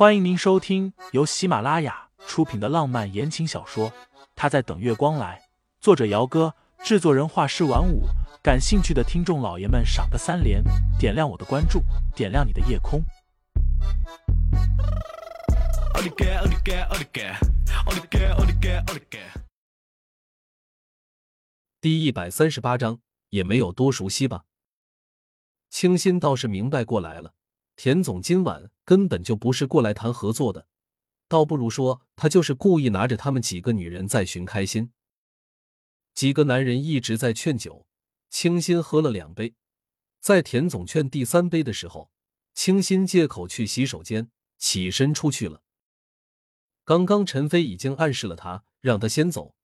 欢迎您收听由喜马拉雅出品的浪漫言情小说《他在等月光来》，作者：姚哥，制作人：画师晚舞。感兴趣的听众老爷们，赏个三连，点亮我的关注，点亮你的夜空。第一百三十八章，也没有多熟悉吧。清新倒是明白过来了。田总今晚根本就不是过来谈合作的，倒不如说他就是故意拿着他们几个女人在寻开心。几个男人一直在劝酒，清新喝了两杯，在田总劝第三杯的时候，清新借口去洗手间，起身出去了。刚刚陈飞已经暗示了他，让他先走。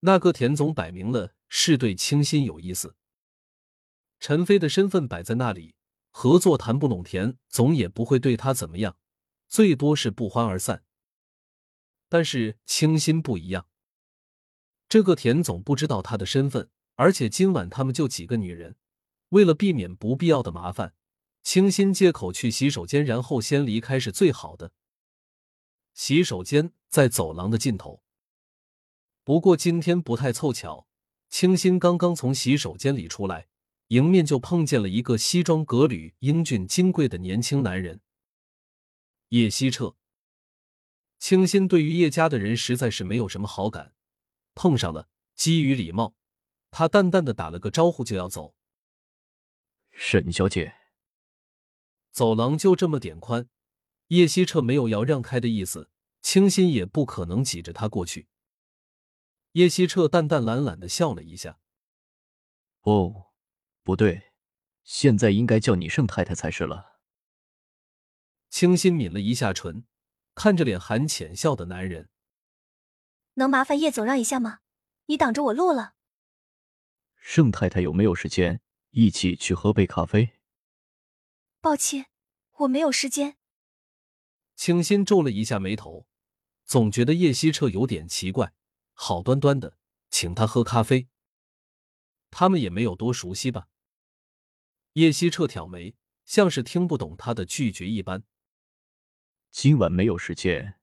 那个田总摆明了是对清新有意思，陈飞的身份摆在那里。合作谈不拢，田总也不会对他怎么样，最多是不欢而散。但是清新不一样，这个田总不知道他的身份，而且今晚他们就几个女人，为了避免不必要的麻烦，清新借口去洗手间，然后先离开是最好的。洗手间在走廊的尽头，不过今天不太凑巧，清新刚刚从洗手间里出来。迎面就碰见了一个西装革履、英俊金贵的年轻男人，叶希澈。清新对于叶家的人实在是没有什么好感，碰上了，基于礼貌，他淡淡的打了个招呼就要走。沈小姐，走廊就这么点宽，叶希澈没有要让开的意思，清新也不可能挤着他过去。叶希澈淡淡懒懒的笑了一下，哦。不对，现在应该叫你盛太太才是了。清新抿了一下唇，看着脸含浅笑的男人，能麻烦叶总让一下吗？你挡着我路了。盛太太有没有时间一起去喝杯咖啡？抱歉，我没有时间。清新皱了一下眉头，总觉得叶希澈有点奇怪，好端端的请他喝咖啡，他们也没有多熟悉吧。叶希澈挑眉，像是听不懂他的拒绝一般。今晚没有时间，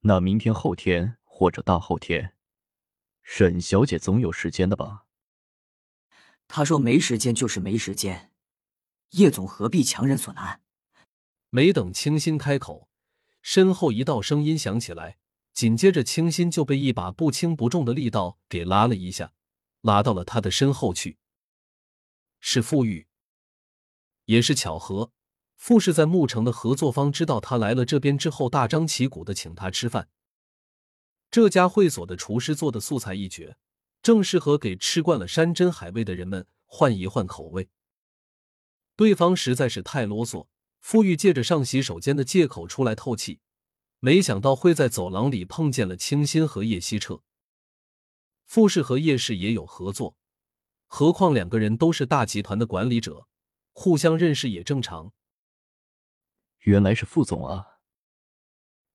那明天、后天或者大后天，沈小姐总有时间的吧？他说没时间就是没时间，叶总何必强人所难？没等清新开口，身后一道声音响起来，紧接着清新就被一把不轻不重的力道给拉了一下，拉到了他的身后去。是傅玉。也是巧合，傅氏在牧城的合作方知道他来了这边之后，大张旗鼓的请他吃饭。这家会所的厨师做的素菜一绝，正适合给吃惯了山珍海味的人们换一换口味。对方实在是太啰嗦，傅玉借着上洗手间的借口出来透气，没想到会在走廊里碰见了清新和叶希澈。傅氏和叶氏也有合作，何况两个人都是大集团的管理者。互相认识也正常。原来是副总啊！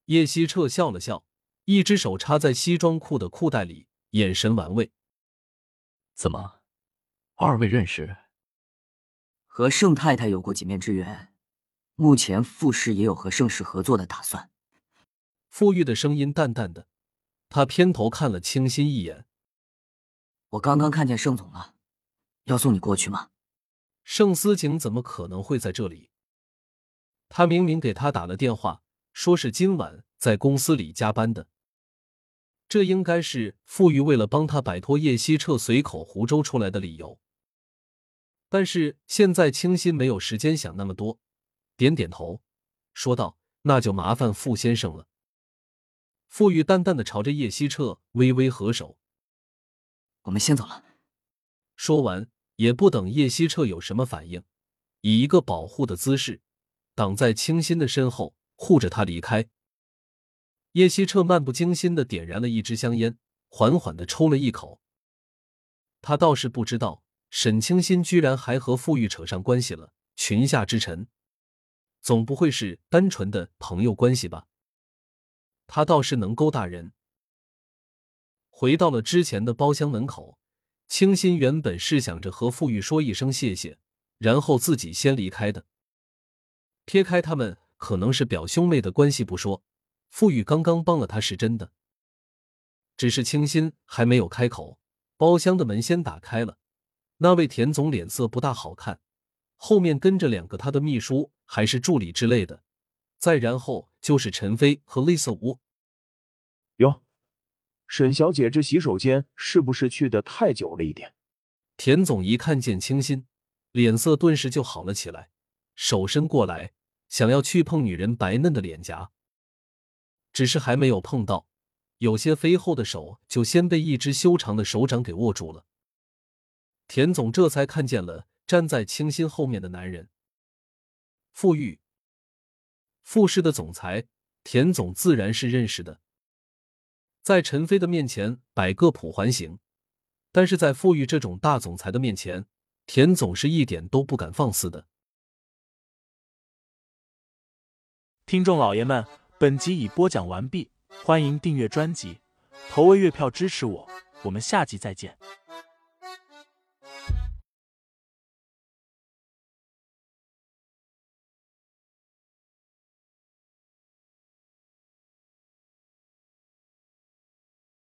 叶希澈笑了笑，一只手插在西装裤的裤袋里，眼神玩味。怎么，二位认识？和盛太太有过几面之缘，目前傅氏也有和盛氏合作的打算。傅玉的声音淡淡的，他偏头看了清新一眼。我刚刚看见盛总了，要送你过去吗？盛思景怎么可能会在这里？他明明给他打了电话，说是今晚在公司里加班的。这应该是傅玉为了帮他摆脱叶希澈随口胡诌出来的理由。但是现在清新没有时间想那么多，点点头，说道：“那就麻烦傅先生了。”傅玉淡淡的朝着叶希澈微微合手：“我们先走了。”说完。也不等叶希澈有什么反应，以一个保护的姿势挡在清新的身后，护着他离开。叶希澈漫不经心的点燃了一支香烟，缓缓的抽了一口。他倒是不知道沈清新居然还和傅玉扯上关系了。群下之臣，总不会是单纯的朋友关系吧？他倒是能勾搭人。回到了之前的包厢门口。清新原本是想着和傅玉说一声谢谢，然后自己先离开的。撇开他们可能是表兄妹的关系不说，傅玉刚刚帮了他是真的。只是清新还没有开口，包厢的门先打开了，那位田总脸色不大好看，后面跟着两个他的秘书还是助理之类的，再然后就是陈飞和 Lisa 吴。哟，沈小姐这洗手间是不是去的太久了一点？田总一看见清新，脸色顿时就好了起来，手伸过来想要去碰女人白嫩的脸颊，只是还没有碰到。有些肥厚的手就先被一只修长的手掌给握住了。田总这才看见了站在清新后面的男人，傅玉。傅氏的总裁，田总自然是认识的。在陈飞的面前摆个普环形，但是在富裕这种大总裁的面前，田总是一点都不敢放肆的。听众老爷们，本集已播讲完毕。欢迎订阅专辑，投喂月票支持我，我们下集再见。